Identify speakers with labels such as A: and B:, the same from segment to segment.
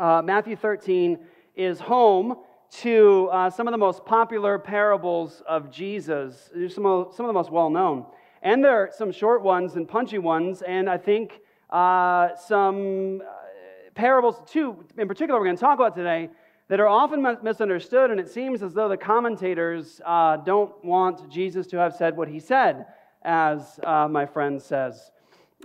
A: uh, Matthew 13 is home to uh, some of the most popular parables of Jesus. Some of, some of the most well known. And there are some short ones and punchy ones, and I think uh, some uh, parables, too, in particular, we're going to talk about today, that are often misunderstood, and it seems as though the commentators uh, don't want Jesus to have said what he said, as uh, my friend says.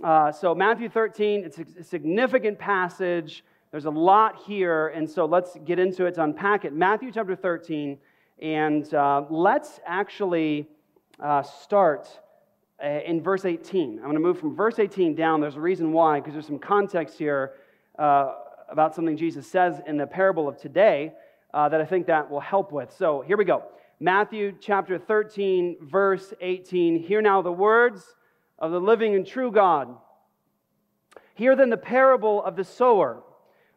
A: Uh, so, Matthew 13, it's a significant passage. There's a lot here, and so let's get into it to unpack it. Matthew chapter 13, and uh, let's actually uh, start uh, in verse 18. I'm going to move from verse 18 down. There's a reason why, because there's some context here uh, about something Jesus says in the parable of today uh, that I think that will help with. So here we go. Matthew chapter 13, verse 18. Hear now the words of the living and true God. Hear then the parable of the sower.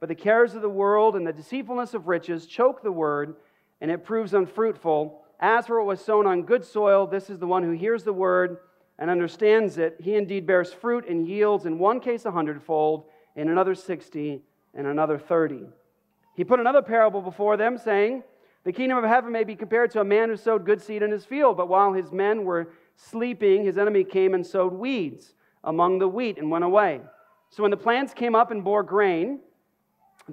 A: but the cares of the world and the deceitfulness of riches choke the word, and it proves unfruitful. As for what was sown on good soil, this is the one who hears the word and understands it, he indeed bears fruit and yields in one case a hundredfold, in another sixty, and another thirty. He put another parable before them, saying, The kingdom of heaven may be compared to a man who sowed good seed in his field, but while his men were sleeping, his enemy came and sowed weeds among the wheat and went away. So when the plants came up and bore grain,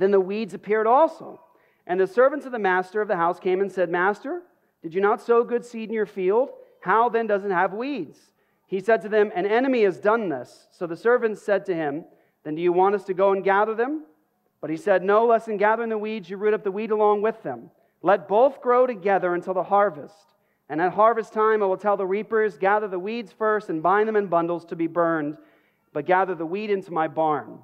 A: then the weeds appeared also. And the servants of the master of the house came and said, Master, did you not sow good seed in your field? How then does it have weeds? He said to them, An enemy has done this. So the servants said to him, Then do you want us to go and gather them? But he said, No, lest in gathering the weeds you root up the wheat along with them. Let both grow together until the harvest. And at harvest time I will tell the reapers, Gather the weeds first and bind them in bundles to be burned, but gather the wheat into my barn.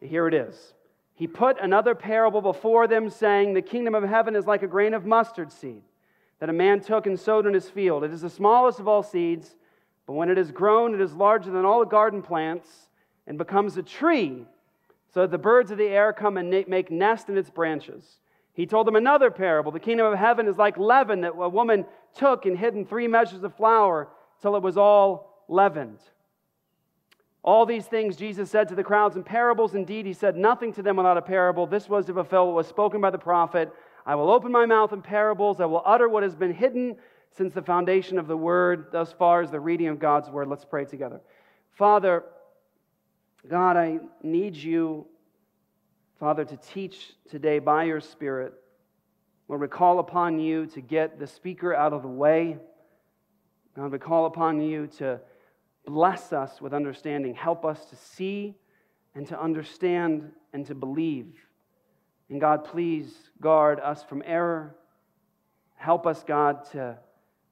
A: Here it is. He put another parable before them, saying, The kingdom of heaven is like a grain of mustard seed that a man took and sowed in his field. It is the smallest of all seeds, but when it is grown, it is larger than all the garden plants and becomes a tree, so that the birds of the air come and make nest in its branches. He told them another parable. The kingdom of heaven is like leaven that a woman took and hid in three measures of flour till it was all leavened. All these things Jesus said to the crowds in parables. Indeed, he said nothing to them without a parable. This was to fulfill what was spoken by the prophet. I will open my mouth in parables. I will utter what has been hidden since the foundation of the word, thus far as the reading of God's word. Let's pray together. Father, God, I need you, Father, to teach today by your Spirit. Lord, we call upon you to get the speaker out of the way. God, we call upon you to bless us with understanding. Help us to see and to understand and to believe. And God, please guard us from error. Help us, God, to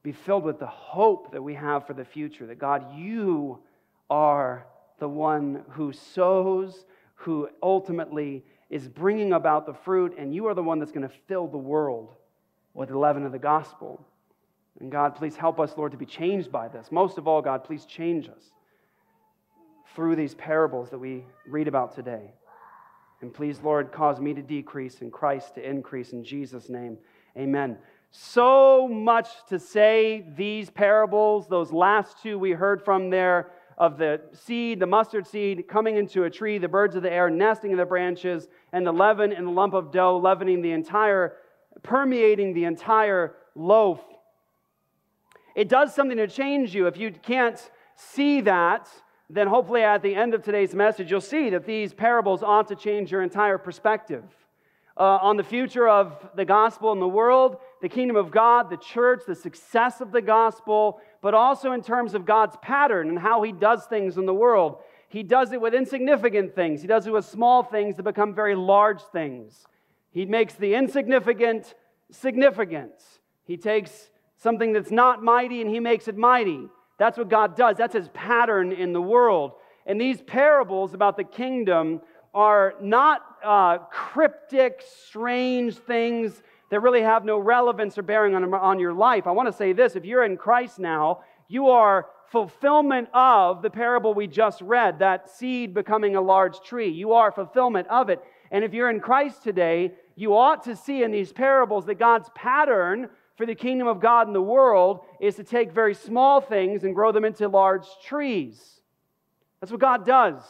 A: be filled with the hope that we have for the future. That, God, you are the one who sows, who ultimately is bringing about the fruit, and you are the one that's going to fill the world with the leaven of the gospel. And God, please help us, Lord, to be changed by this. Most of all, God, please change us through these parables that we read about today. And please, Lord, cause me to decrease and Christ to increase in Jesus' name. Amen. So much to say these parables, those last two we heard from there of the seed, the mustard seed coming into a tree, the birds of the air nesting in the branches, and the leaven in the lump of dough leavening the entire, permeating the entire loaf. It does something to change you. If you can't see that, then hopefully at the end of today's message, you'll see that these parables ought to change your entire perspective uh, on the future of the gospel in the world, the kingdom of God, the church, the success of the gospel, but also in terms of God's pattern and how He does things in the world. He does it with insignificant things, He does it with small things that become very large things. He makes the insignificant significant. He takes something that's not mighty and He makes it mighty. That's what God does. That's his pattern in the world. And these parables about the kingdom are not uh, cryptic, strange things that really have no relevance or bearing on, on your life. I want to say this if you're in Christ now, you are fulfillment of the parable we just read, that seed becoming a large tree. You are fulfillment of it. And if you're in Christ today, you ought to see in these parables that God's pattern for the kingdom of God in the world is to take very small things and grow them into large trees. That's what God does.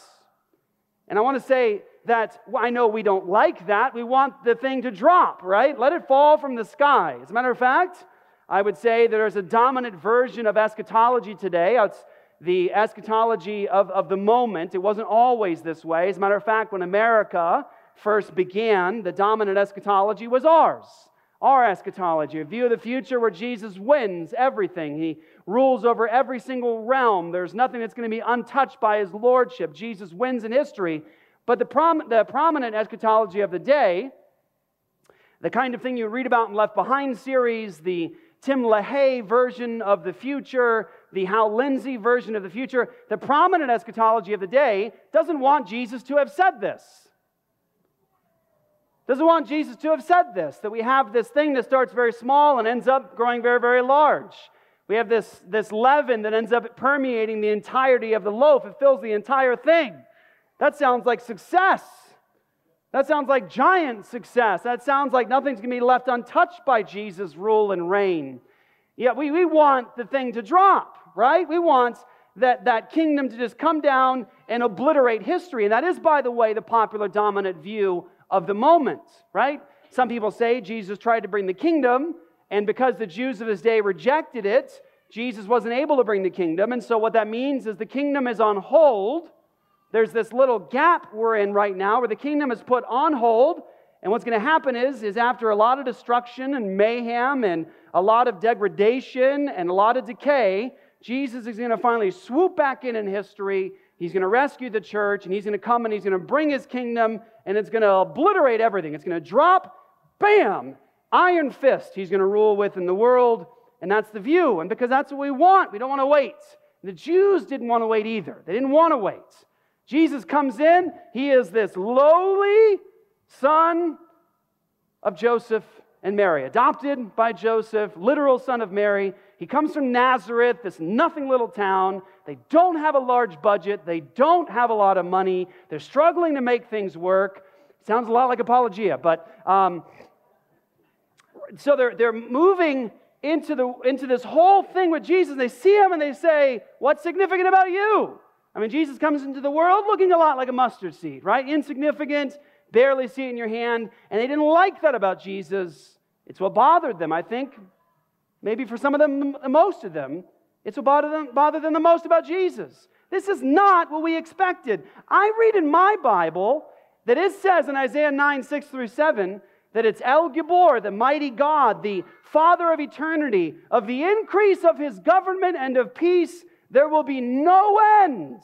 A: And I want to say that I know we don't like that. We want the thing to drop, right? Let it fall from the sky. As a matter of fact, I would say there's a dominant version of eschatology today. Uh, it's the eschatology of, of the moment. It wasn't always this way. As a matter of fact, when America first began, the dominant eschatology was ours. Our eschatology, a view of the future where Jesus wins everything. He rules over every single realm. There's nothing that's going to be untouched by his lordship. Jesus wins in history. But the, prom- the prominent eschatology of the day, the kind of thing you read about in Left Behind series, the Tim LaHaye version of the future, the Hal Lindsey version of the future, the prominent eschatology of the day doesn't want Jesus to have said this. Doesn't want Jesus to have said this, that we have this thing that starts very small and ends up growing very, very large. We have this, this leaven that ends up permeating the entirety of the loaf, it fills the entire thing. That sounds like success. That sounds like giant success. That sounds like nothing's going to be left untouched by Jesus' rule and reign. Yeah, we, we want the thing to drop, right? We want that, that kingdom to just come down and obliterate history. And that is, by the way, the popular dominant view of the moment, right? Some people say Jesus tried to bring the kingdom, and because the Jews of his day rejected it, Jesus wasn't able to bring the kingdom. And so, what that means is the kingdom is on hold. There's this little gap we're in right now where the kingdom is put on hold. And what's going to happen is, is after a lot of destruction and mayhem and a lot of degradation and a lot of decay, Jesus is going to finally swoop back in in history He's going to rescue the church and he's going to come and he's going to bring his kingdom and it's going to obliterate everything. It's going to drop, bam, iron fist he's going to rule with in the world. And that's the view. And because that's what we want, we don't want to wait. The Jews didn't want to wait either. They didn't want to wait. Jesus comes in, he is this lowly son of Joseph and Mary, adopted by Joseph, literal son of Mary. He comes from Nazareth, this nothing little town. They don't have a large budget. They don't have a lot of money. They're struggling to make things work. Sounds a lot like Apologia, but um, so they're, they're moving into, the, into this whole thing with Jesus. They see him and they say, What's significant about you? I mean, Jesus comes into the world looking a lot like a mustard seed, right? Insignificant, barely see it in your hand. And they didn't like that about Jesus. It's what bothered them, I think. Maybe for some of them, most of them, it's what bothered them, bothered them the most about Jesus. This is not what we expected. I read in my Bible that it says in Isaiah 9, 6 through 7, that it's El Gibor, the mighty God, the Father of eternity, of the increase of his government and of peace, there will be no end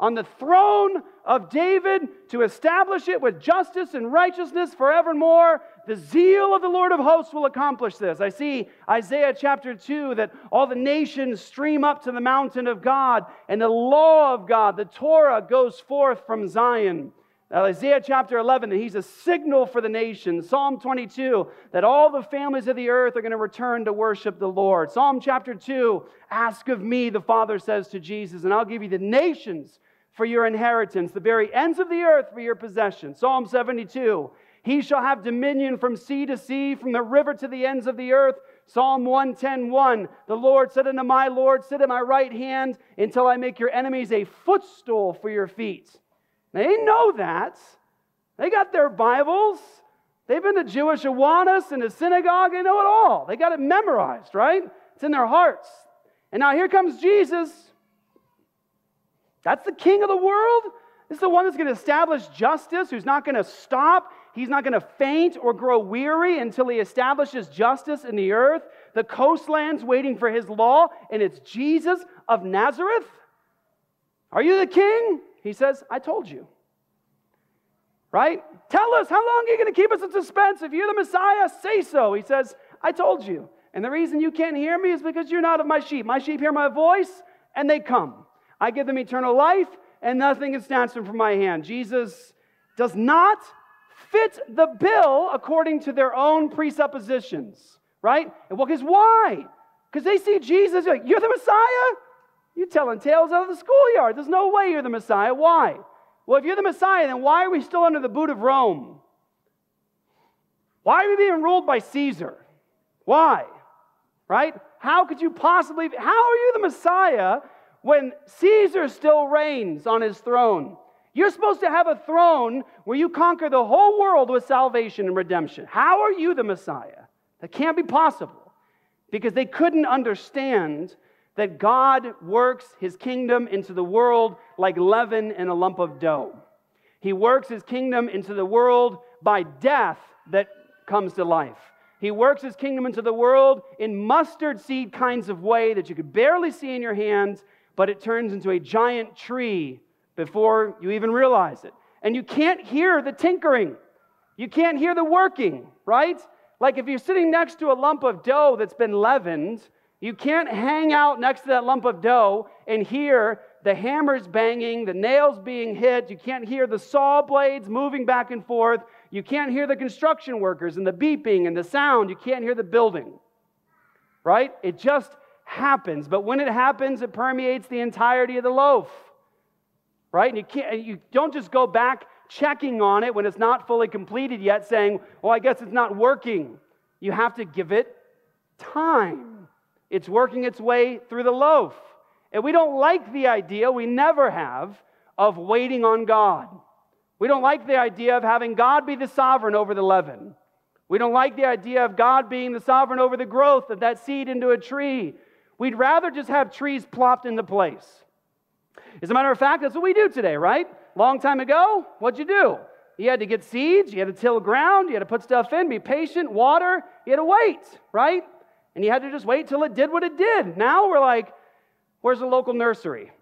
A: on the throne of David to establish it with justice and righteousness forevermore. The zeal of the Lord of hosts will accomplish this. I see Isaiah chapter 2 that all the nations stream up to the mountain of God, and the law of God, the Torah, goes forth from Zion. Now, Isaiah chapter 11, that he's a signal for the nations. Psalm 22, that all the families of the earth are going to return to worship the Lord. Psalm chapter 2, ask of me, the Father says to Jesus, and I'll give you the nations for your inheritance, the very ends of the earth for your possession. Psalm 72, he shall have dominion from sea to sea, from the river to the ends of the earth. Psalm 110 1. The Lord said unto my Lord, Sit at my right hand until I make your enemies a footstool for your feet. They know that. They got their Bibles. They've been to Jewish Awanas and the synagogue. They know it all. They got it memorized, right? It's in their hearts. And now here comes Jesus. That's the king of the world. This is the one that's going to establish justice, who's not going to stop He's not going to faint or grow weary until he establishes justice in the earth. The coastland's waiting for his law, and it's Jesus of Nazareth. Are you the king? He says, I told you. Right? Tell us, how long are you going to keep us in suspense? If you're the Messiah, say so. He says, I told you. And the reason you can't hear me is because you're not of my sheep. My sheep hear my voice, and they come. I give them eternal life, and nothing can snatch them from my hand. Jesus does not fit the bill according to their own presuppositions, right? And well, because why? Because they see Jesus, like, you're the Messiah? You're telling tales out of the schoolyard. There's no way you're the Messiah. Why? Well, if you're the Messiah, then why are we still under the boot of Rome? Why are we being ruled by Caesar? Why? Right? How could you possibly, how are you the Messiah when Caesar still reigns on his throne? You're supposed to have a throne where you conquer the whole world with salvation and redemption. How are you the Messiah? That can't be possible because they couldn't understand that God works his kingdom into the world like leaven in a lump of dough. He works his kingdom into the world by death that comes to life. He works his kingdom into the world in mustard seed kinds of way that you could barely see in your hands, but it turns into a giant tree before you even realize it. And you can't hear the tinkering. You can't hear the working, right? Like if you're sitting next to a lump of dough that's been leavened, you can't hang out next to that lump of dough and hear the hammers banging, the nails being hit. You can't hear the saw blades moving back and forth. You can't hear the construction workers and the beeping and the sound. You can't hear the building, right? It just happens. But when it happens, it permeates the entirety of the loaf, right? And you, can't, you don't just go back checking on it when it's not fully completed yet, saying, well, I guess it's not working. You have to give it time. It's working its way through the loaf. And we don't like the idea, we never have, of waiting on God. We don't like the idea of having God be the sovereign over the leaven. We don't like the idea of God being the sovereign over the growth of that seed into a tree. We'd rather just have trees plopped into place. As a matter of fact, that's what we do today, right? Long time ago, what'd you do? You had to get seeds, you had to till ground, you had to put stuff in, be patient, water, you had to wait, right? And you had to just wait till it did what it did. Now we're like, where's the local nursery?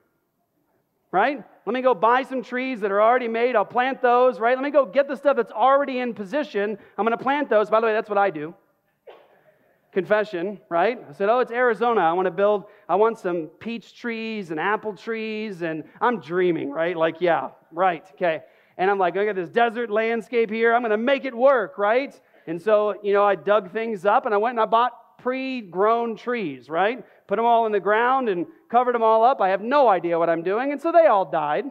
A: Right? Let me go buy some trees that are already made. I'll plant those, right? Let me go get the stuff that's already in position. I'm going to plant those. By the way, that's what I do. Confession, right? I said, Oh, it's Arizona. I want to build, I want some peach trees and apple trees. And I'm dreaming, right? Like, yeah, right, okay. And I'm like, I got this desert landscape here. I'm going to make it work, right? And so, you know, I dug things up and I went and I bought pre grown trees, right? Put them all in the ground and covered them all up. I have no idea what I'm doing. And so they all died.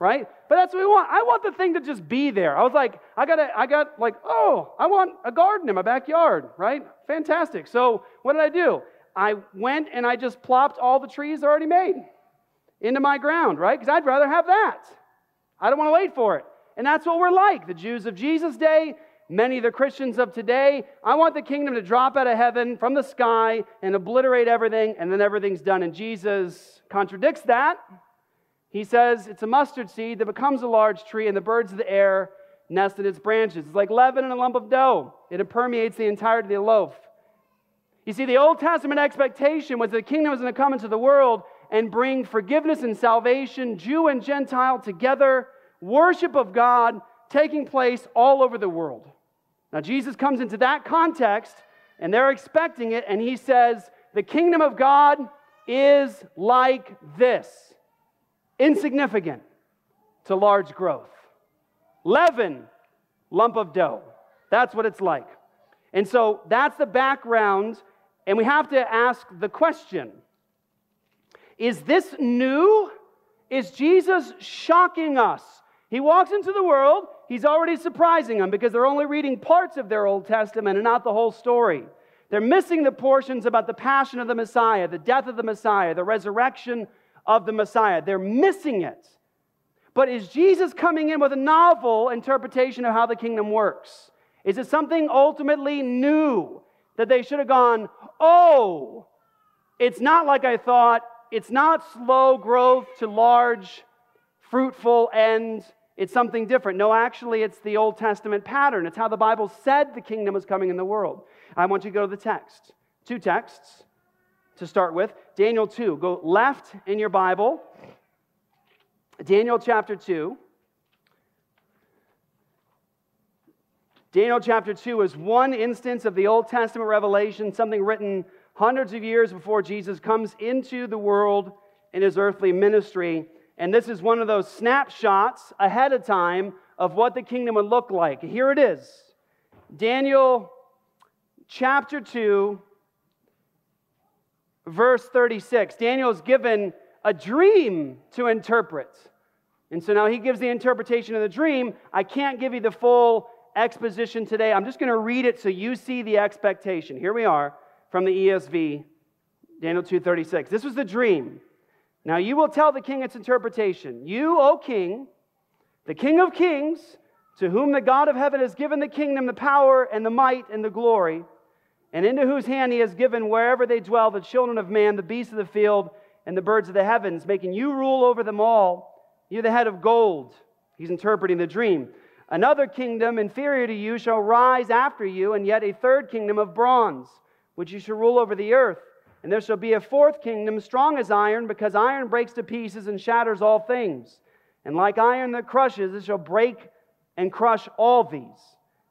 A: Right? But that's what we want. I want the thing to just be there. I was like, I got, I got like, oh, I want a garden in my backyard, right? Fantastic. So what did I do? I went and I just plopped all the trees already made into my ground, right? Because I'd rather have that. I don't want to wait for it. And that's what we're like. The Jews of Jesus' day, many of the Christians of today. I want the kingdom to drop out of heaven from the sky and obliterate everything, and then everything's done. And Jesus contradicts that. He says it's a mustard seed that becomes a large tree, and the birds of the air nest in its branches. It's like leaven in a lump of dough, it permeates the entirety of the loaf. You see, the Old Testament expectation was that the kingdom was going to come into the world and bring forgiveness and salvation, Jew and Gentile together, worship of God taking place all over the world. Now, Jesus comes into that context, and they're expecting it, and he says, The kingdom of God is like this insignificant to large growth. Leaven, lump of dough. That's what it's like. And so that's the background, and we have to ask the question Is this new? Is Jesus shocking us? He walks into the world, he's already surprising them because they're only reading parts of their Old Testament and not the whole story. They're missing the portions about the passion of the Messiah, the death of the Messiah, the resurrection of the Messiah. They're missing it. But is Jesus coming in with a novel interpretation of how the kingdom works? Is it something ultimately new that they should have gone, oh, it's not like I thought, it's not slow growth to large, fruitful end it's something different. No, actually, it's the Old Testament pattern. It's how the Bible said the kingdom was coming in the world. I want you to go to the text. Two texts to start with. Daniel 2. Go left in your Bible. Daniel chapter 2. Daniel chapter 2 is one instance of the Old Testament revelation, something written hundreds of years before Jesus comes into the world in his earthly ministry. And this is one of those snapshots ahead of time of what the kingdom would look like. Here it is Daniel chapter 2, verse 36. Daniel is given a dream to interpret. And so now he gives the interpretation of the dream. I can't give you the full exposition today. I'm just going to read it so you see the expectation. Here we are from the ESV, Daniel 2:36. This was the dream. Now you will tell the king its interpretation. You, O king, the king of kings, to whom the God of heaven has given the kingdom, the power and the might and the glory, and into whose hand he has given wherever they dwell the children of man, the beasts of the field, and the birds of the heavens, making you rule over them all. You're the head of gold. He's interpreting the dream. Another kingdom inferior to you shall rise after you, and yet a third kingdom of bronze, which you shall rule over the earth. And there shall be a fourth kingdom, strong as iron, because iron breaks to pieces and shatters all things. And like iron that crushes, it shall break and crush all these.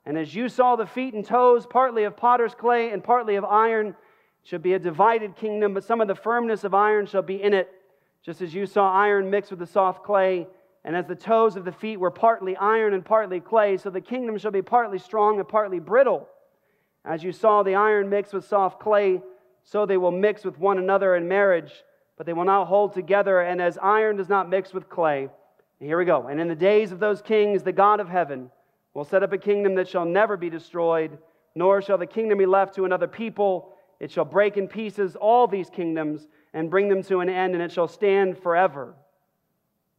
A: And as you saw the feet and toes, partly of potter's clay and partly of iron, shall be a divided kingdom, but some of the firmness of iron shall be in it, just as you saw iron mixed with the soft clay. And as the toes of the feet were partly iron and partly clay, so the kingdom shall be partly strong and partly brittle. As you saw the iron mixed with soft clay, so they will mix with one another in marriage, but they will not hold together. And as iron does not mix with clay, here we go. And in the days of those kings, the God of heaven will set up a kingdom that shall never be destroyed, nor shall the kingdom be left to another people. It shall break in pieces all these kingdoms and bring them to an end, and it shall stand forever.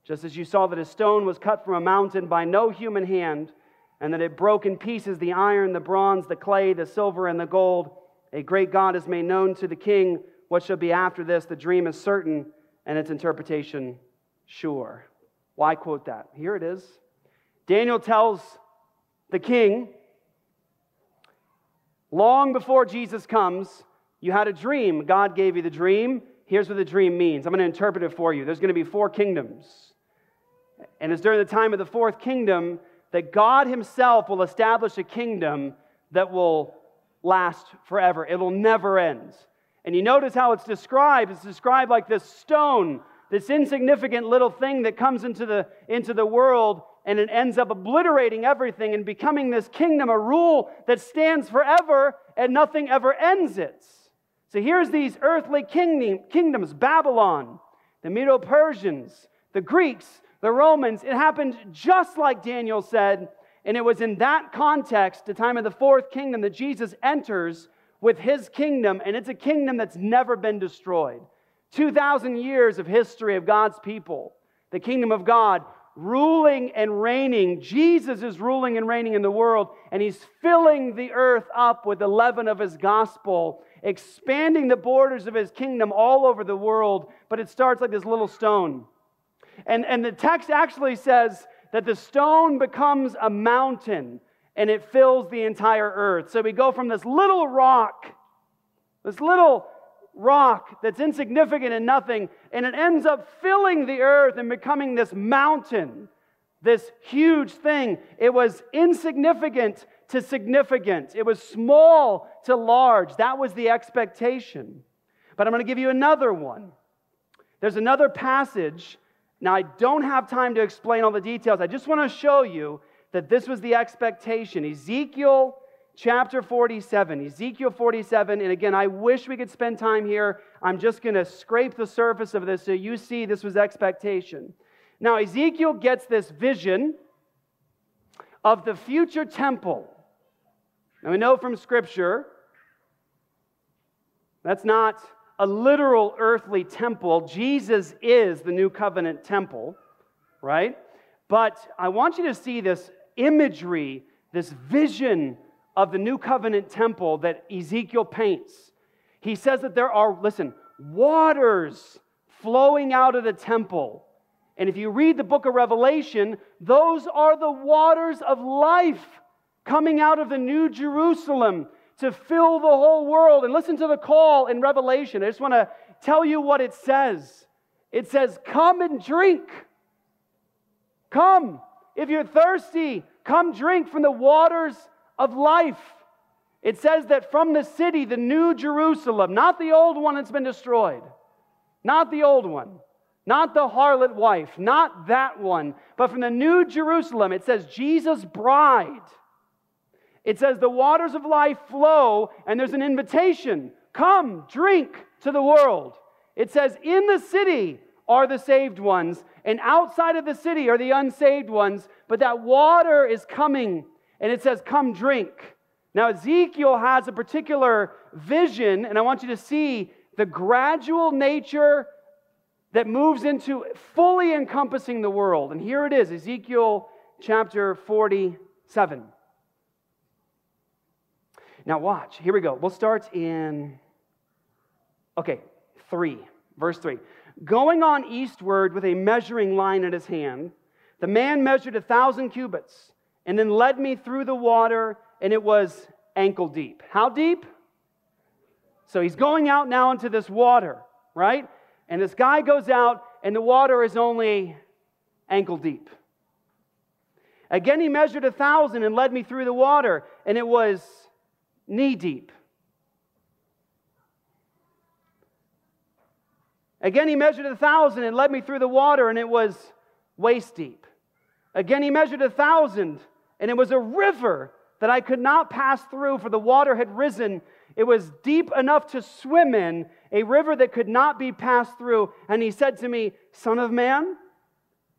A: Just as you saw that a stone was cut from a mountain by no human hand, and that it broke in pieces the iron, the bronze, the clay, the silver, and the gold, a great God has made known to the king what shall be after this. The dream is certain, and its interpretation sure. Why quote that? Here it is. Daniel tells the king, long before Jesus comes, you had a dream. God gave you the dream. Here's what the dream means. I'm going to interpret it for you. There's going to be four kingdoms. And it's during the time of the fourth kingdom that God Himself will establish a kingdom that will last forever. It will never end. And you notice how it's described. It's described like this stone, this insignificant little thing that comes into the, into the world and it ends up obliterating everything and becoming this kingdom, a rule that stands forever and nothing ever ends it. So here's these earthly kingdom, kingdoms Babylon, the Medo Persians, the Greeks, the Romans. It happened just like Daniel said. And it was in that context, the time of the fourth kingdom, that Jesus enters with his kingdom. And it's a kingdom that's never been destroyed. 2,000 years of history of God's people, the kingdom of God ruling and reigning. Jesus is ruling and reigning in the world, and he's filling the earth up with the leaven of his gospel, expanding the borders of his kingdom all over the world. But it starts like this little stone. And, and the text actually says that the stone becomes a mountain and it fills the entire earth. So we go from this little rock, this little rock that's insignificant and nothing, and it ends up filling the earth and becoming this mountain, this huge thing. It was insignificant to significant, it was small to large. That was the expectation. But I'm going to give you another one. There's another passage. Now, I don't have time to explain all the details. I just want to show you that this was the expectation. Ezekiel chapter 47. Ezekiel 47. And again, I wish we could spend time here. I'm just going to scrape the surface of this so you see this was expectation. Now, Ezekiel gets this vision of the future temple. Now, we know from Scripture that's not a literal earthly temple. Jesus is the new covenant temple, right? But I want you to see this imagery, this vision of the new covenant temple that Ezekiel paints. He says that there are, listen, waters flowing out of the temple. And if you read the book of Revelation, those are the waters of life coming out of the new Jerusalem to fill the whole world. And listen to the call in Revelation. I just want to tell you what it says. It says, Come and drink. Come. If you're thirsty, come drink from the waters of life. It says that from the city, the new Jerusalem, not the old one that's been destroyed, not the old one, Not the harlot wife, not that one, but from the New Jerusalem. It says Jesus' bride. It says the waters of life flow, and there's an invitation come, drink to the world. It says, in the city are the saved ones, and outside of the city are the unsaved ones, but that water is coming, and it says, come drink. Now, Ezekiel has a particular vision, and I want you to see the gradual nature that moves into fully encompassing the world. And here it is Ezekiel chapter 47. Now, watch. Here we go. We'll start in, okay, 3, verse 3. Going on eastward with a measuring line in his hand, the man measured a thousand cubits and then led me through the water, and it was ankle deep. How deep? So he's going out now into this water, right? And this guy goes out, and the water is only ankle deep. Again, he measured a thousand and led me through the water, and it was knee deep. Again, he measured a thousand and led me through the water, and it was waist deep. Again, he measured a thousand, and it was a river that I could not pass through, for the water had risen. It was deep enough to swim in, a river that could not be passed through. And he said to me, Son of man,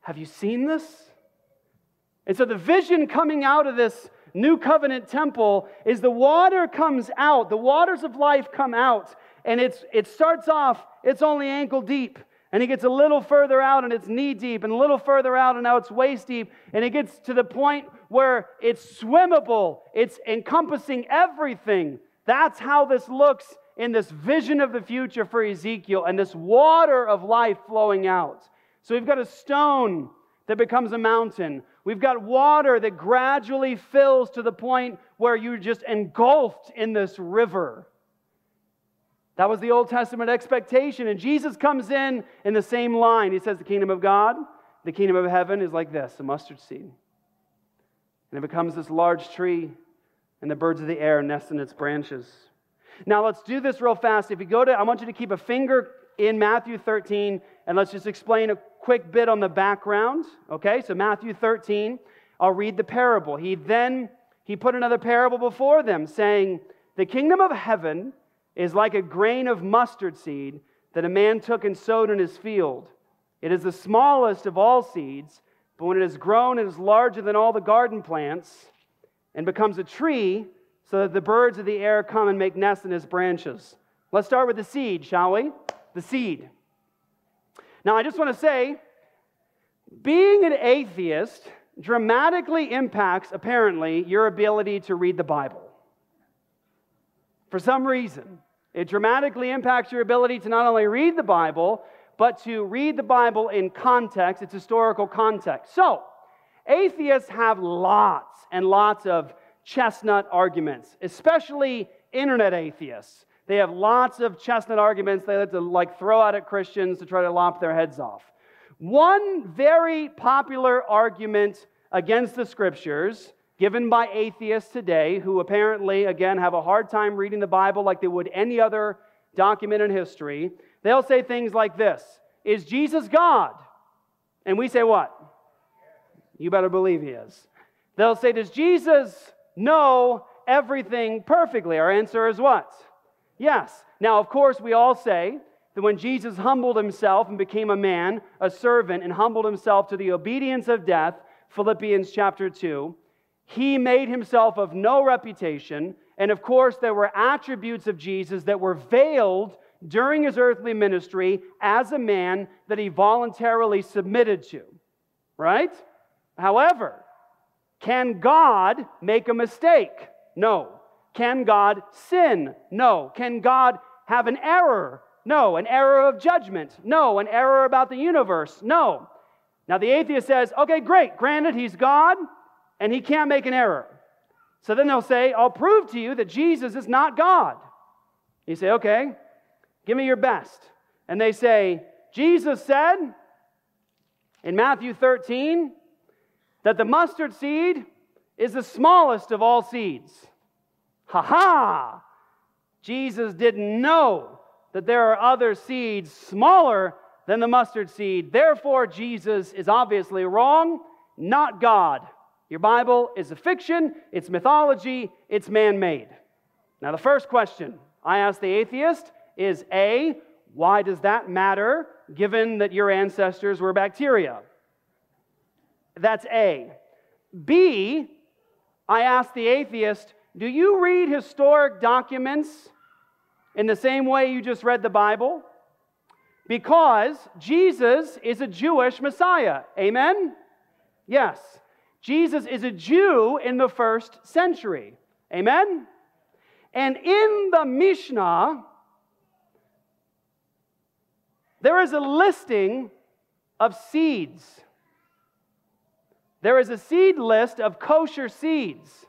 A: have you seen this? And so the vision coming out of this new covenant temple is the water comes out, the waters of life come out, and it's, it starts off, it's only ankle deep. And it gets a little further out and it's knee deep, and a little further out and now it's waist deep. And it gets to the point where it's swimmable, it's encompassing everything. That's how this looks in this vision of the future for Ezekiel and this water of life flowing out. So we've got a stone that becomes a mountain. We've got water that gradually fills to the point where you're just engulfed in this river. That was the Old Testament expectation. And Jesus comes in in the same line. He says, The kingdom of God, the kingdom of heaven is like this a mustard seed. And it becomes this large tree, and the birds of the air nest in its branches. Now, let's do this real fast. If you go to, I want you to keep a finger in Matthew 13, and let's just explain a quick bit on the background. Okay, so Matthew 13, I'll read the parable. He then he put another parable before them, saying, The kingdom of heaven is like a grain of mustard seed that a man took and sowed in his field. It is the smallest of all seeds, but when it has grown, it is larger than all the garden plants and becomes a tree so that the birds of the air come and make nests in its branches. Let's start with the seed, shall we? The seed. Now, I just want to say, being an atheist dramatically impacts, apparently, your ability to read the Bible for some reason. It dramatically impacts your ability to not only read the Bible, but to read the Bible in context, its historical context. So, atheists have lots and lots of chestnut arguments, especially internet atheists. They have lots of chestnut arguments they like to like throw out at Christians to try to lop their heads off. One very popular argument against the scriptures given by atheists today who apparently, again, have a hard time reading the Bible like they would any other document in history. They'll say things like this Is Jesus God? And we say, What? You better believe he is. They'll say, Does Jesus know everything perfectly? Our answer is what? Yes. Now, of course, we all say that when Jesus humbled himself and became a man, a servant, and humbled himself to the obedience of death, Philippians chapter 2, he made himself of no reputation. And of course, there were attributes of Jesus that were veiled during his earthly ministry as a man that he voluntarily submitted to. Right? However, can God make a mistake? No. Can God sin? No. Can God have an error? No. An error of judgment? No. An error about the universe? No. Now the atheist says, okay, great, granted, he's God and he can't make an error. So then they'll say, I'll prove to you that Jesus is not God. You say, okay, give me your best. And they say, Jesus said in Matthew 13 that the mustard seed is the smallest of all seeds. Ha ha! Jesus didn't know that there are other seeds smaller than the mustard seed. Therefore, Jesus is obviously wrong, not God. Your Bible is a fiction, it's mythology, it's man made. Now, the first question I ask the atheist is A, why does that matter given that your ancestors were bacteria? That's A. B, I ask the atheist, do you read historic documents in the same way you just read the Bible? Because Jesus is a Jewish Messiah. Amen? Yes. Jesus is a Jew in the first century. Amen? And in the Mishnah, there is a listing of seeds. There is a seed list of kosher seeds.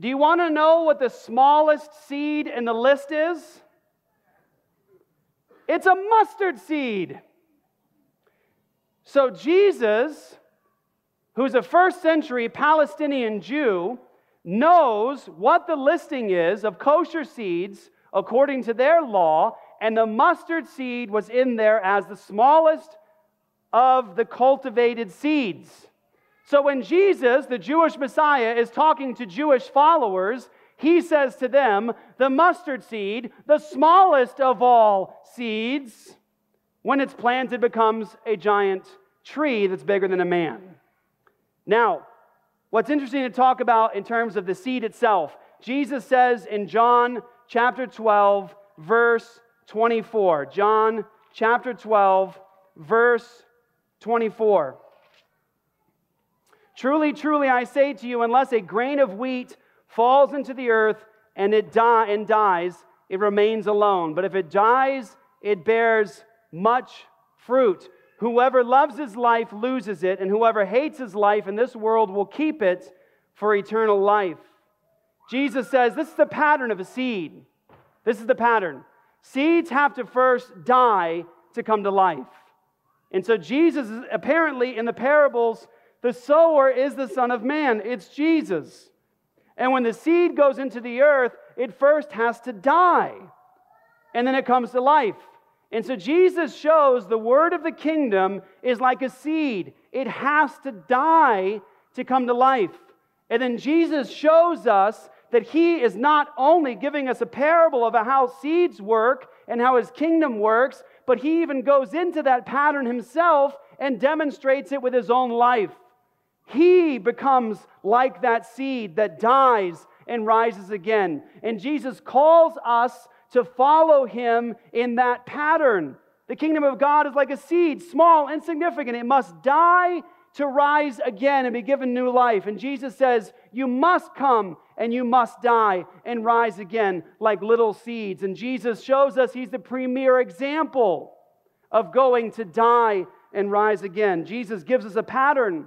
A: Do you want to know what the smallest seed in the list is? It's a mustard seed. So, Jesus, who's a first century Palestinian Jew, knows what the listing is of kosher seeds according to their law, and the mustard seed was in there as the smallest of the cultivated seeds. So when Jesus, the Jewish Messiah, is talking to Jewish followers, he says to them, The mustard seed, the smallest of all seeds, when it's planted, becomes a giant tree that's bigger than a man. Now, what's interesting to talk about in terms of the seed itself, Jesus says in John chapter 12, verse 24. John chapter 12, verse 24. Truly, truly, I say to you, unless a grain of wheat falls into the earth and it die and dies, it remains alone. But if it dies, it bears much fruit. Whoever loves his life loses it, and whoever hates his life in this world will keep it for eternal life. Jesus says this is the pattern of a seed. This is the pattern. Seeds have to first die to come to life. And so, Jesus, apparently, in the parables, the sower is the Son of Man, it's Jesus. And when the seed goes into the earth, it first has to die, and then it comes to life. And so Jesus shows the word of the kingdom is like a seed, it has to die to come to life. And then Jesus shows us that he is not only giving us a parable of how seeds work and how his kingdom works, but he even goes into that pattern himself and demonstrates it with his own life. He becomes like that seed that dies and rises again. And Jesus calls us to follow him in that pattern. The kingdom of God is like a seed, small, insignificant. It must die to rise again and be given new life. And Jesus says, You must come and you must die and rise again like little seeds. And Jesus shows us he's the premier example of going to die and rise again. Jesus gives us a pattern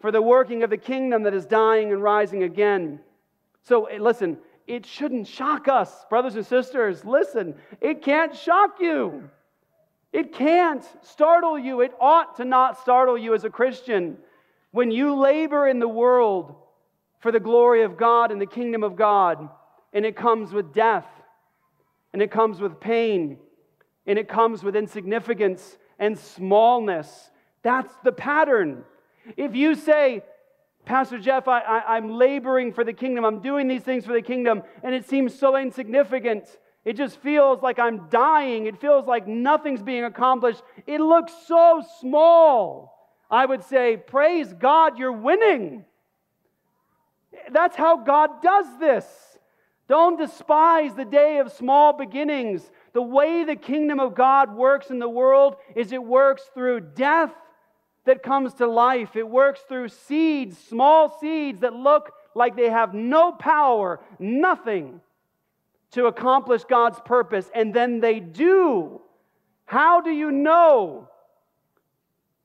A: for the working of the kingdom that is dying and rising again. So, eh, listen, it shouldn't shock us, brothers and sisters. Listen, it can't shock you. It can't startle you. It ought to not startle you as a Christian when you labor in the world for the glory of God and the kingdom of God, and it comes with death, and it comes with pain, and it comes with insignificance and smallness. That's the pattern. If you say, Pastor Jeff, I, I, I'm laboring for the kingdom, I'm doing these things for the kingdom, and it seems so insignificant. It just feels like I'm dying. It feels like nothing's being accomplished. It looks so small. I would say, Praise God, you're winning. That's how God does this. Don't despise the day of small beginnings. The way the kingdom of God works in the world is it works through death that comes to life. It works through seeds, small seeds that look like they have no power, nothing to accomplish God's purpose, and then they do. How do you know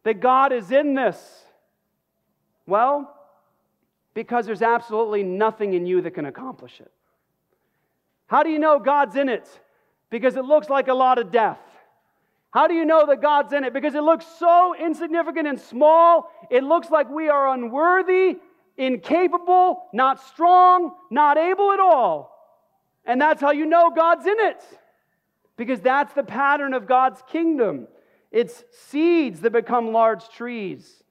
A: that God is in this? Well, because there's absolutely nothing in you that can accomplish it. How do you know God's in it? Because it looks like a lot of death. How do you know that God's in it? Because it looks so insignificant and small. It looks like we are unworthy, incapable, not strong, not able at all. And that's how you know God's in it. because that's the pattern of God's kingdom. It's seeds that become large trees,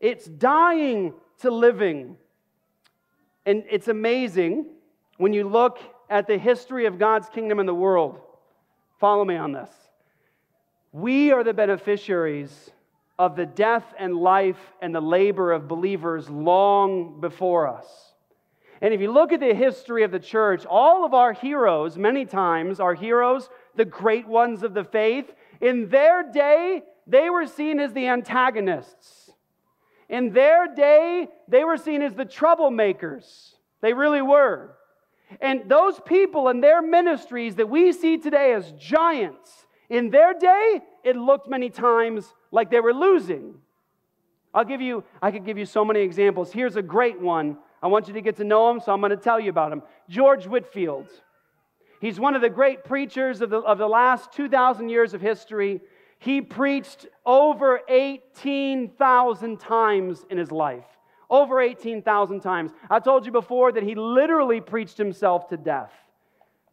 A: it's dying to living. And it's amazing when you look at the history of God's kingdom in the world. Follow me on this. We are the beneficiaries of the death and life and the labor of believers long before us. And if you look at the history of the church, all of our heroes, many times, our heroes, the great ones of the faith, in their day, they were seen as the antagonists. In their day, they were seen as the troublemakers. They really were. And those people and their ministries that we see today as giants, in their day, it looked many times like they were losing. I'll give you, I could give you so many examples. Here's a great one. I want you to get to know him, so I'm going to tell you about him. George Whitefield. He's one of the great preachers of the, of the last 2,000 years of history. He preached over 18,000 times in his life. Over 18,000 times. I told you before that he literally preached himself to death.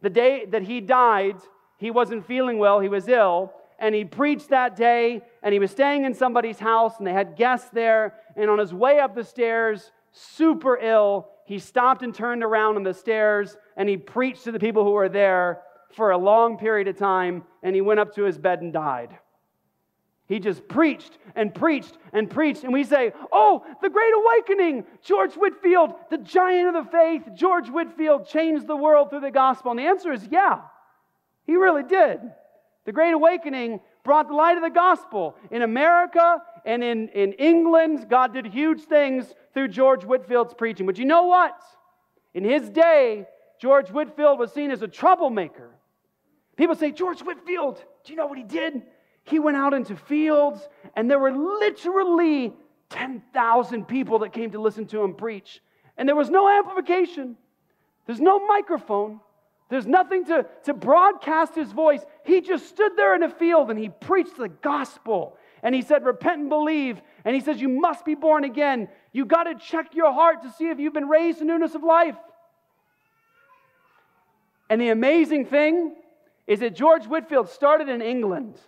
A: The day that he died, he wasn't feeling well, he was ill, and he preached that day, and he was staying in somebody's house, and they had guests there, and on his way up the stairs, super ill, he stopped and turned around on the stairs, and he preached to the people who were there for a long period of time, and he went up to his bed and died. He just preached and preached and preached. And we say, Oh, the Great Awakening, George Whitefield, the giant of the faith, George Whitefield changed the world through the gospel. And the answer is, Yeah, he really did. The Great Awakening brought the light of the gospel. In America and in, in England, God did huge things through George Whitefield's preaching. But you know what? In his day, George Whitefield was seen as a troublemaker. People say, George Whitefield, do you know what he did? He went out into fields, and there were literally 10,000 people that came to listen to him preach. And there was no amplification, there's no microphone, there's nothing to, to broadcast his voice. He just stood there in a field and he preached the gospel. And he said, Repent and believe. And he says, You must be born again. You got to check your heart to see if you've been raised in newness of life. And the amazing thing is that George Whitefield started in England.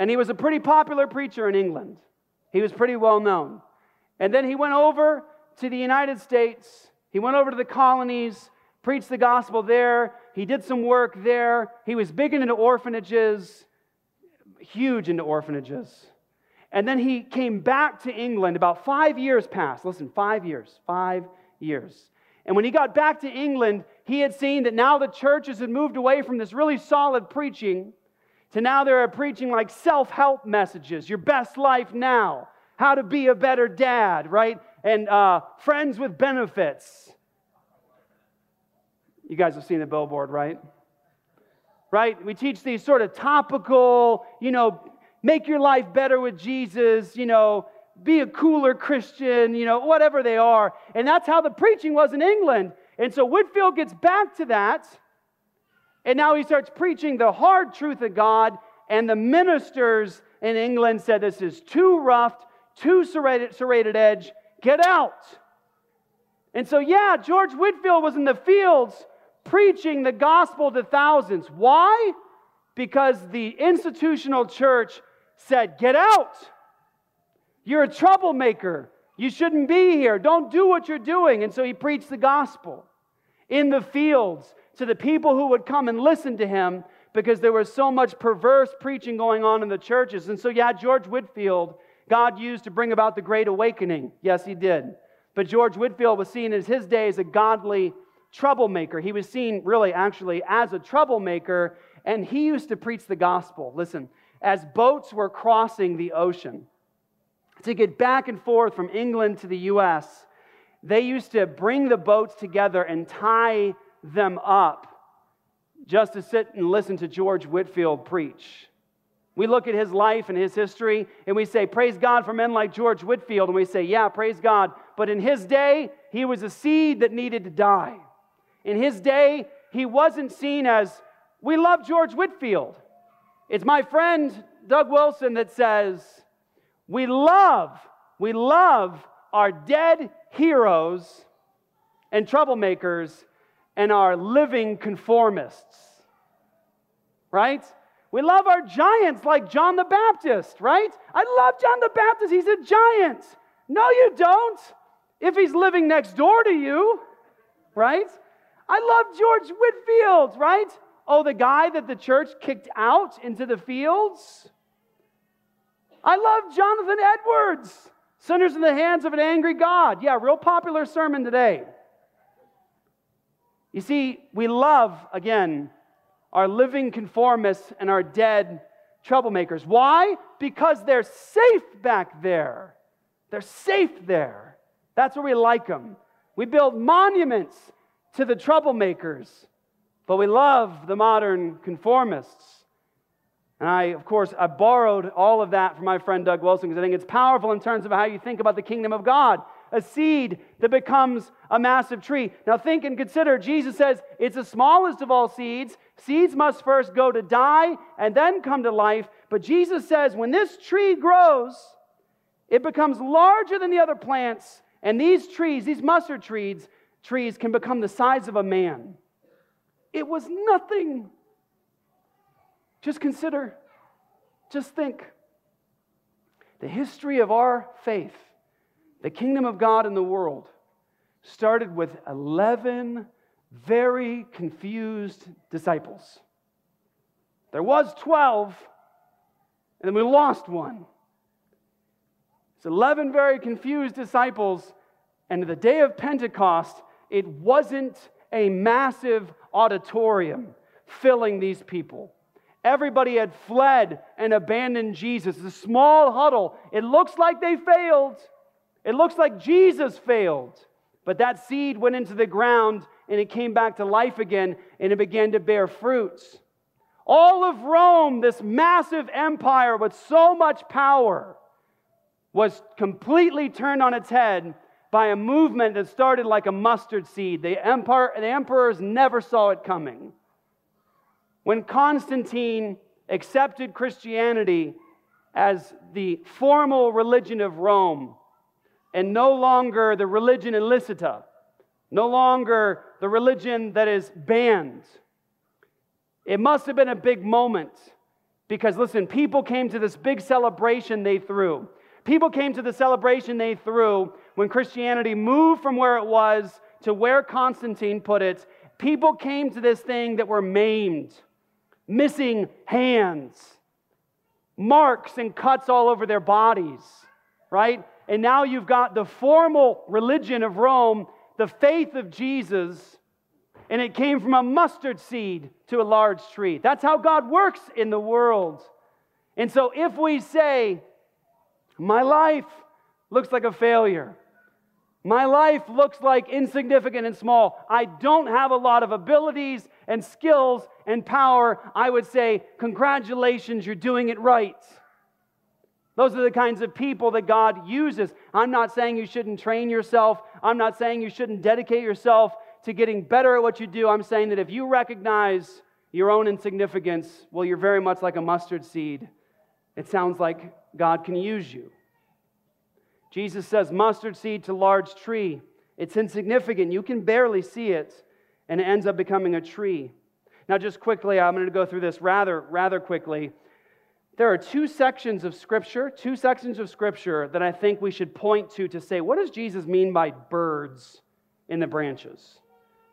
A: And he was a pretty popular preacher in England. He was pretty well known. And then he went over to the United States, he went over to the colonies preached the gospel there. He did some work there. He was big into orphanages, huge into orphanages. And then he came back to England. About five years passed. Listen, five years, five years. And when he got back to England, he had seen that now the churches had moved away from this really solid preaching to now they're preaching like self help messages, your best life now, how to be a better dad, right? And uh, friends with benefits. You guys have seen the billboard, right? Right? We teach these sort of topical, you know, make your life better with Jesus, you know, be a cooler Christian, you know, whatever they are. And that's how the preaching was in England. And so Whitefield gets back to that. And now he starts preaching the hard truth of God. And the ministers in England said, This is too rough, too serrated, serrated edge. Get out. And so, yeah, George Whitefield was in the fields preaching the gospel to thousands. Why? Because the institutional church said, Get out. You're a troublemaker. You shouldn't be here. Don't do what you're doing. And so he preached the gospel in the fields to the people who would come and listen to him because there was so much perverse preaching going on in the churches. And so, yeah, George Whitefield, God used to bring about the Great Awakening. Yes, he did. But George Whitefield was seen as his day as a godly troublemaker. He was seen really actually as a troublemaker, and he used to preach the gospel. Listen, as boats were crossing the ocean to get back and forth from England to the U.S., they used to bring the boats together and tie them up just to sit and listen to George Whitefield preach. We look at his life and his history and we say, Praise God for men like George Whitefield. And we say, Yeah, praise God. But in his day, he was a seed that needed to die. In his day, he wasn't seen as, we love George Whitefield. It's my friend Doug Wilson that says, we love, we love our dead heroes and troublemakers and our living conformists. right? We love our giants like John the Baptist, right? I love John the Baptist. He's a giant. No, you don't. If he's living next door to you, right? I love George Whitefield, right? Oh, the guy that the church kicked out into the fields. I love Jonathan Edwards, Sinners in the Hands of an Angry God. Yeah, real popular sermon today. You see, we love, again, our living conformists and our dead troublemakers. Why? Because they're safe back there. They're safe there. That's where we like them. We build monuments to the troublemakers, but we love the modern conformists. And I, of course, I borrowed all of that from my friend Doug Wilson because I think it's powerful in terms of how you think about the kingdom of God. A seed that becomes a massive tree. Now, think and consider Jesus says it's the smallest of all seeds. Seeds must first go to die and then come to life. But Jesus says when this tree grows, it becomes larger than the other plants. And these trees, these mustard trees, trees can become the size of a man. It was nothing just consider, just think. The history of our faith, the kingdom of God in the world, started with 11 very confused disciples. There was 12, and then we lost one. It's 11 very confused disciples, and the day of Pentecost, it wasn't a massive auditorium filling these people. Everybody had fled and abandoned Jesus. The small huddle. It looks like they failed. It looks like Jesus failed. But that seed went into the ground and it came back to life again and it began to bear fruits. All of Rome, this massive empire with so much power, was completely turned on its head by a movement that started like a mustard seed. The, empire, the emperors never saw it coming. When Constantine accepted Christianity as the formal religion of Rome and no longer the religion illicita, no longer the religion that is banned, it must have been a big moment because, listen, people came to this big celebration they threw. People came to the celebration they threw when Christianity moved from where it was to where Constantine put it. People came to this thing that were maimed missing hands, marks and cuts all over their bodies, right? And now you've got the formal religion of Rome, the faith of Jesus, and it came from a mustard seed to a large tree. That's how God works in the world. And so if we say, my life looks like a failure, my life looks like insignificant and small. I don't have a lot of abilities and skills and power. I would say, Congratulations, you're doing it right. Those are the kinds of people that God uses. I'm not saying you shouldn't train yourself. I'm not saying you shouldn't dedicate yourself to getting better at what you do. I'm saying that if you recognize your own insignificance, well, you're very much like a mustard seed. It sounds like God can use you. Jesus says, mustard seed to large tree. It's insignificant. You can barely see it, and it ends up becoming a tree. Now, just quickly, I'm going to go through this rather, rather quickly. There are two sections of Scripture, two sections of Scripture that I think we should point to to say, what does Jesus mean by birds in the branches?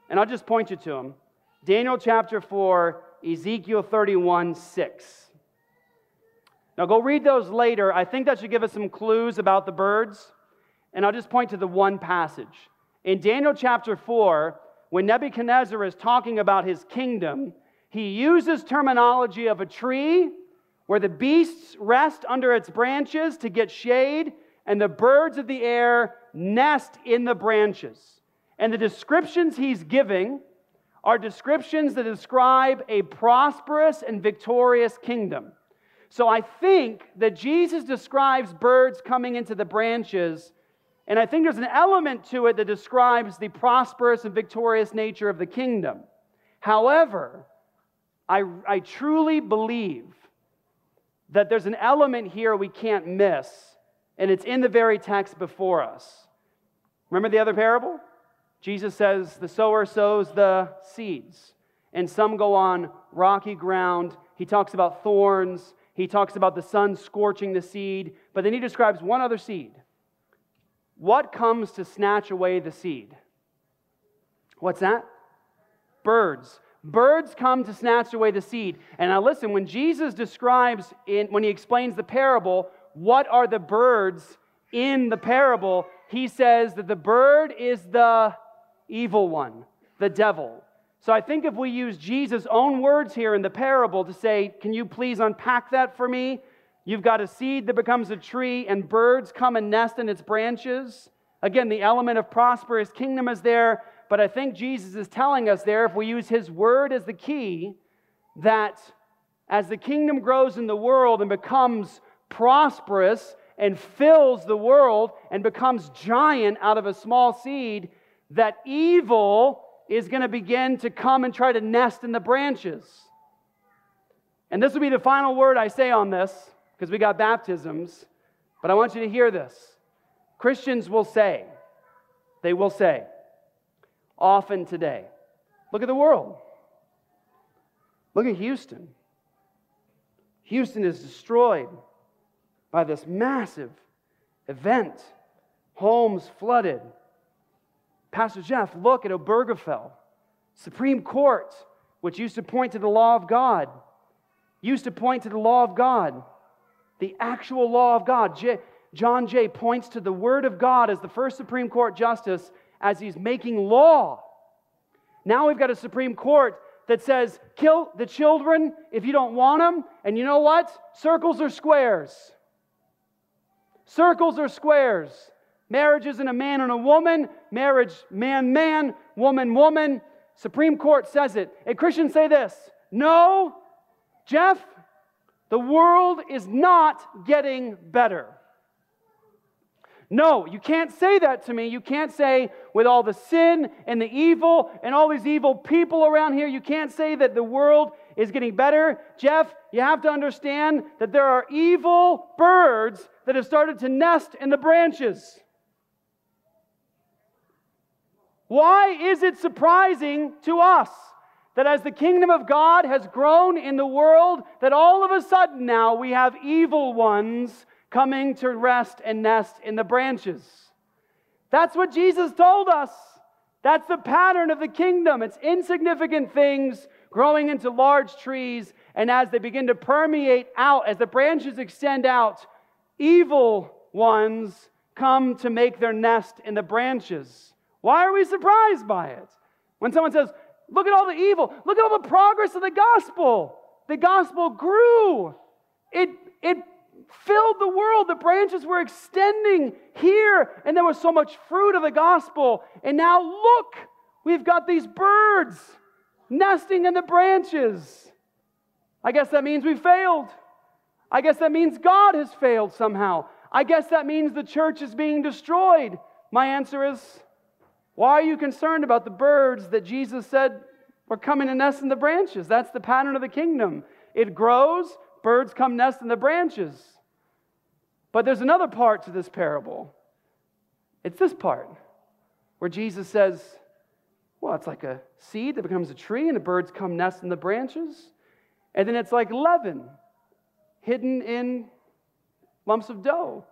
A: And I'll just point you to them. Daniel chapter 4, Ezekiel 31, 6. Now, go read those later. I think that should give us some clues about the birds. And I'll just point to the one passage. In Daniel chapter 4, when Nebuchadnezzar is talking about his kingdom, he uses terminology of a tree where the beasts rest under its branches to get shade, and the birds of the air nest in the branches. And the descriptions he's giving are descriptions that describe a prosperous and victorious kingdom. So I think that Jesus describes birds coming into the branches, and I think there's an element to it that describes the prosperous and victorious nature of the kingdom. However, I, I truly believe that there's an element here we can't miss, and it's in the very text before us. Remember the other parable? Jesus says, The sower sows the seeds, and some go on rocky ground he talks about thorns, he talks about the sun scorching the seed, but then he describes one other seed. What comes to snatch away the seed? What's that? Birds. Birds come to snatch away the seed. And now listen, when Jesus describes, in, when he explains the parable, what are the birds in the parable, he says that the bird is the evil one, the devil. So I think if we use Jesus' own words here in the parable to say, Can you please unpack that for me? You've got a seed that becomes a tree, and birds come and nest in its branches. Again, the element of prosperous kingdom is there, but I think Jesus is telling us there, if we use his word as the key, that as the kingdom grows in the world and becomes prosperous and fills the world and becomes giant out of a small seed, that evil is going to begin to come and try to nest in the branches. And this will be the final word I say on this because we got baptisms, but I want you to hear this. Christians will say, they will say, often today, look at the world. Look at Houston. Houston is destroyed by this massive event. Homes flooded. Pastor Jeff, look at Obergefell, Supreme Court, which used to point to the law of God, used to point to the law of God, the actual law of God. J- John Jay points to the Word of God as the first Supreme Court justice as he's making law. Now we've got a Supreme Court that says, kill the children if you don't want them. And you know what? Circles are squares. Circles are squares. Marriage isn't a man and a woman, marriage, man, man, woman, woman. Supreme Court says it. And Christians say this No, Jeff, the world is not getting better. No, you can't say that to me. You can't say, with all the sin and the evil and all these evil people around here, you can't say that the world is getting better. Jeff, you have to understand that there are evil birds that have started to nest in the branches. Why is it surprising to us that as the kingdom of God has grown in the world, that all of a sudden now we have evil ones coming to rest and nest in the branches? That's what Jesus told us. That's the pattern of the kingdom. It's insignificant things growing into large trees, and as they begin to permeate out, as the branches extend out, evil ones come to make their nest in the branches. Why are we surprised by it? When someone says, Look at all the evil, look at all the progress of the gospel. The gospel grew, it, it filled the world. The branches were extending here, and there was so much fruit of the gospel. And now, look, we've got these birds nesting in the branches. I guess that means we failed. I guess that means God has failed somehow. I guess that means the church is being destroyed. My answer is why are you concerned about the birds that Jesus said were coming to nest in the branches? That's the pattern of the kingdom. It grows, birds come nest in the branches. But there's another part to this parable. It's this part where Jesus says, well, it's like a seed that becomes a tree, and the birds come nest in the branches. And then it's like leaven hidden in lumps of dough.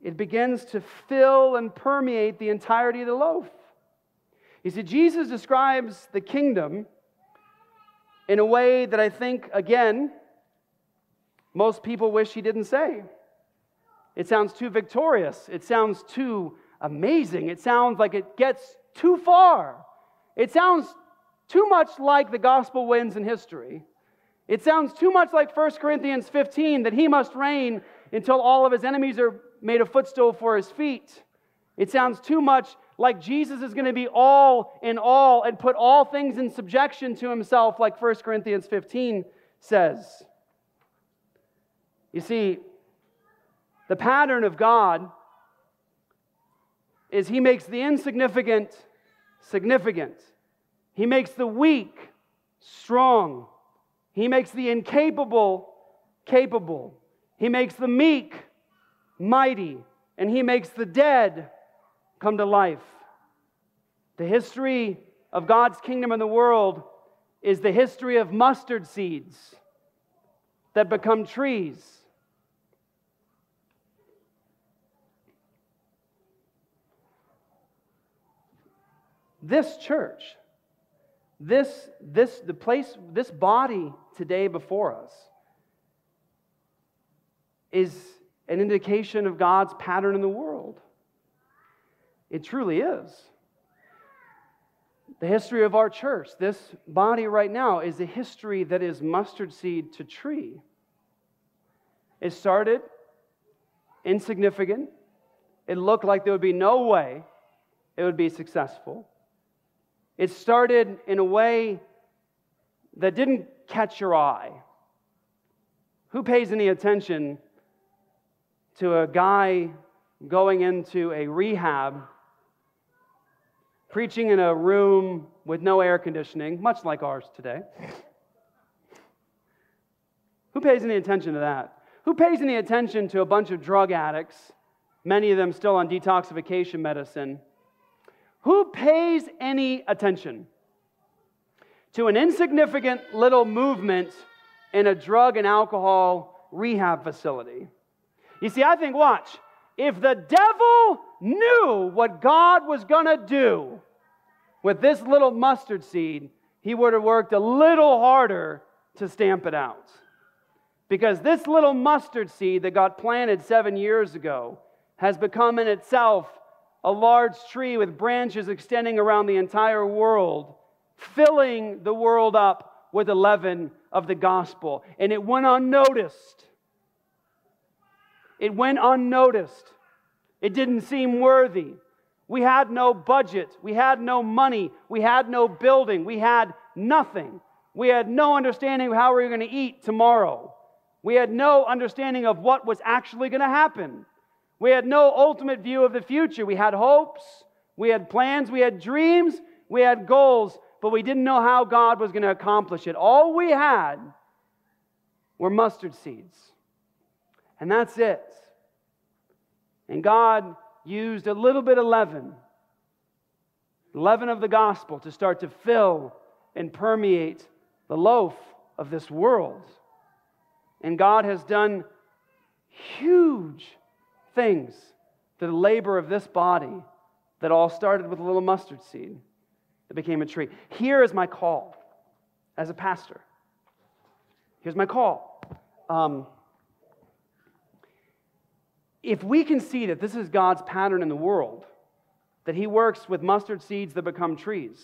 A: It begins to fill and permeate the entirety of the loaf. You see, Jesus describes the kingdom in a way that I think, again, most people wish he didn't say. It sounds too victorious. It sounds too amazing. It sounds like it gets too far. It sounds too much like the gospel wins in history. It sounds too much like 1 Corinthians 15 that he must reign until all of his enemies are made a footstool for his feet. It sounds too much like Jesus is going to be all in all and put all things in subjection to himself, like 1 Corinthians 15 says. You see, the pattern of God is he makes the insignificant significant, he makes the weak strong, he makes the incapable capable, he makes the meek mighty, and he makes the dead come to life. The history of God's kingdom in the world is the history of mustard seeds. that become trees. This church, this, this, the place, this body today before us is an indication of God's pattern in the world. It truly is. The history of our church, this body right now, is a history that is mustard seed to tree. It started insignificant. It looked like there would be no way it would be successful. It started in a way that didn't catch your eye. Who pays any attention to a guy going into a rehab, preaching in a room with no air conditioning, much like ours today? Who pays any attention to that? Who pays any attention to a bunch of drug addicts, many of them still on detoxification medicine? Who pays any attention to an insignificant little movement in a drug and alcohol rehab facility? You see, I think, watch, if the devil knew what God was going to do with this little mustard seed, he would have worked a little harder to stamp it out. Because this little mustard seed that got planted seven years ago has become in itself a large tree with branches extending around the entire world, filling the world up with the leaven of the gospel. And it went unnoticed. It went unnoticed. It didn't seem worthy. We had no budget. We had no money. We had no building. We had nothing. We had no understanding of how we were going to eat tomorrow. We had no understanding of what was actually going to happen. We had no ultimate view of the future. We had hopes, we had plans, we had dreams, we had goals, but we didn't know how God was going to accomplish it. All we had were mustard seeds. And that's it. And God used a little bit of leaven, leaven of the gospel, to start to fill and permeate the loaf of this world. And God has done huge things to the labor of this body that all started with a little mustard seed that became a tree. Here is my call as a pastor. Here's my call. Um, if we can see that this is God's pattern in the world, that He works with mustard seeds that become trees,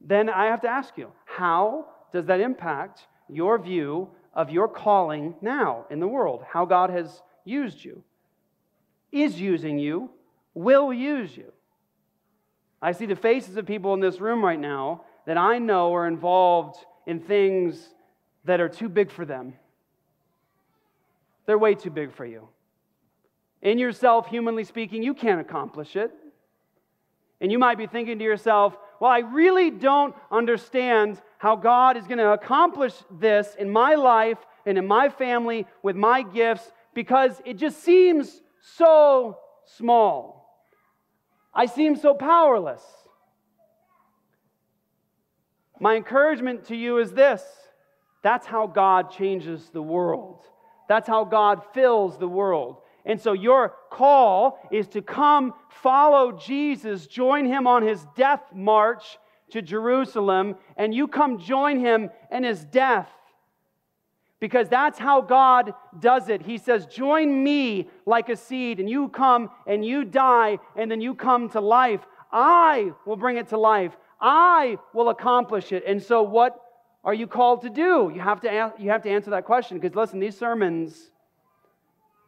A: then I have to ask you, how does that impact your view of your calling now in the world? How God has used you? Is using you, will use you. I see the faces of people in this room right now that I know are involved in things that are too big for them. They're way too big for you. In yourself, humanly speaking, you can't accomplish it. And you might be thinking to yourself, well, I really don't understand how God is going to accomplish this in my life and in my family with my gifts because it just seems so small. I seem so powerless. My encouragement to you is this that's how God changes the world. That's how God fills the world. And so your call is to come follow Jesus, join him on his death march to Jerusalem, and you come join him in his death because that's how God does it. He says, Join me like a seed, and you come and you die, and then you come to life. I will bring it to life. I will accomplish it. And so, what are you called to do? You have to, you have to answer that question because, listen, these sermons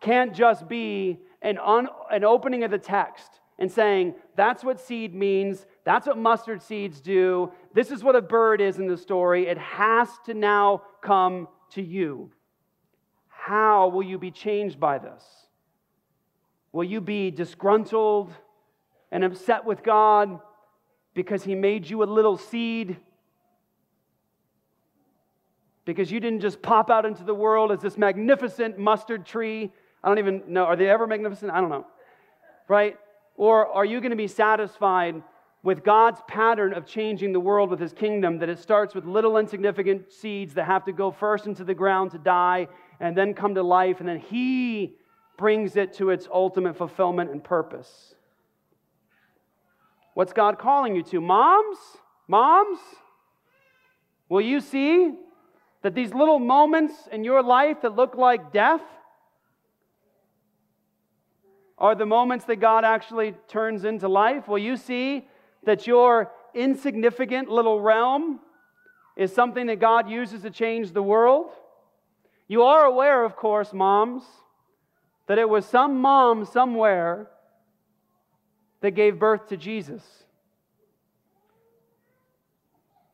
A: can't just be an, un, an opening of the text and saying, that's what seed means, that's what mustard seeds do, this is what a bird is in the story. It has to now come to you. How will you be changed by this? Will you be disgruntled and upset with God because He made you a little seed? Because you didn't just pop out into the world as this magnificent mustard tree. I don't even know. Are they ever magnificent? I don't know. Right? Or are you going to be satisfied with God's pattern of changing the world with his kingdom that it starts with little insignificant seeds that have to go first into the ground to die and then come to life, and then he brings it to its ultimate fulfillment and purpose. What's God calling you to? Moms? Moms? Will you see that these little moments in your life that look like death are the moments that God actually turns into life? Will you see that your insignificant little realm is something that God uses to change the world? You are aware, of course, moms, that it was some mom somewhere that gave birth to Jesus.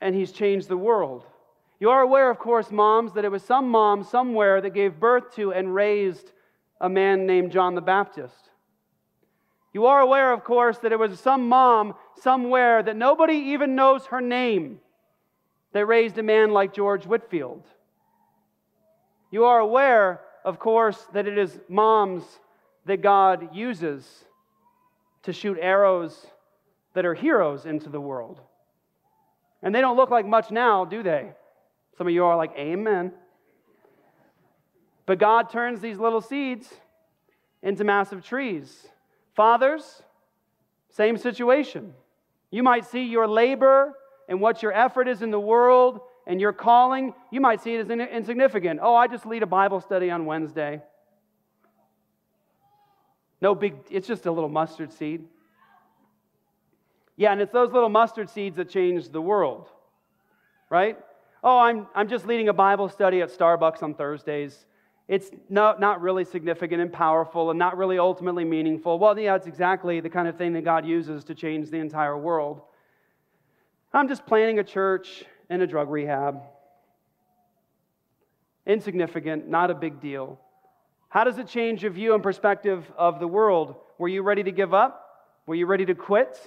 A: And he's changed the world. You are aware, of course, moms, that it was some mom somewhere that gave birth to and raised a man named John the Baptist. You are aware, of course, that it was some mom somewhere that nobody even knows her name that raised a man like George Whitefield. You are aware, of course, that it is moms that God uses to shoot arrows that are heroes into the world. And they don't look like much now, do they? Some of you are like, Amen. But God turns these little seeds into massive trees. Fathers, same situation. You might see your labor and what your effort is in the world and your calling, you might see it as insignificant. Oh, I just lead a Bible study on Wednesday. No big, it's just a little mustard seed. Yeah, and it's those little mustard seeds that change the world, right? Oh, I'm, I'm just leading a Bible study at Starbucks on Thursdays. It's not, not really significant and powerful and not really ultimately meaningful. Well, yeah, it's exactly the kind of thing that God uses to change the entire world. I'm just planning a church and a drug rehab. Insignificant, not a big deal. How does it change your view and perspective of the world? Were you ready to give up? Were you ready to quit?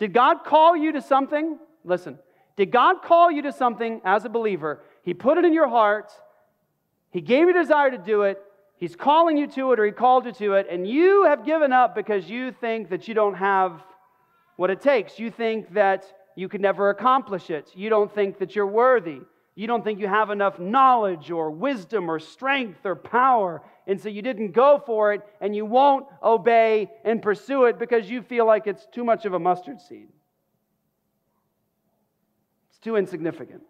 A: Did God call you to something? Listen, did God call you to something as a believer? He put it in your heart, He gave you desire to do it, He's calling you to it or He called you to it, and you have given up because you think that you don't have what it takes. You think that you could never accomplish it. You don't think that you're worthy. You don't think you have enough knowledge or wisdom or strength or power. And so you didn't go for it and you won't obey and pursue it because you feel like it's too much of a mustard seed. It's too insignificant.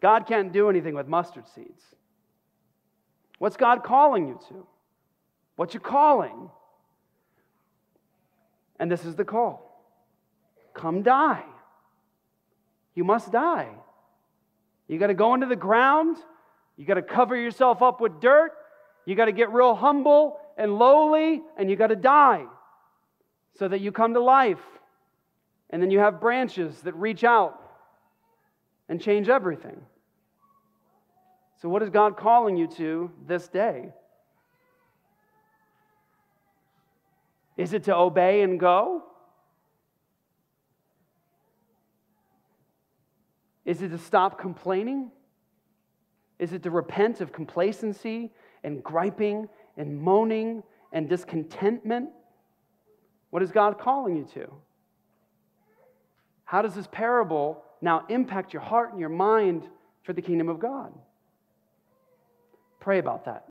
A: God can't do anything with mustard seeds. What's God calling you to? What's your calling? And this is the call come die. You must die. You got to go into the ground. You got to cover yourself up with dirt. You got to get real humble and lowly, and you got to die so that you come to life. And then you have branches that reach out and change everything. So, what is God calling you to this day? Is it to obey and go? Is it to stop complaining? Is it to repent of complacency and griping and moaning and discontentment? What is God calling you to? How does this parable now impact your heart and your mind for the kingdom of God? Pray about that.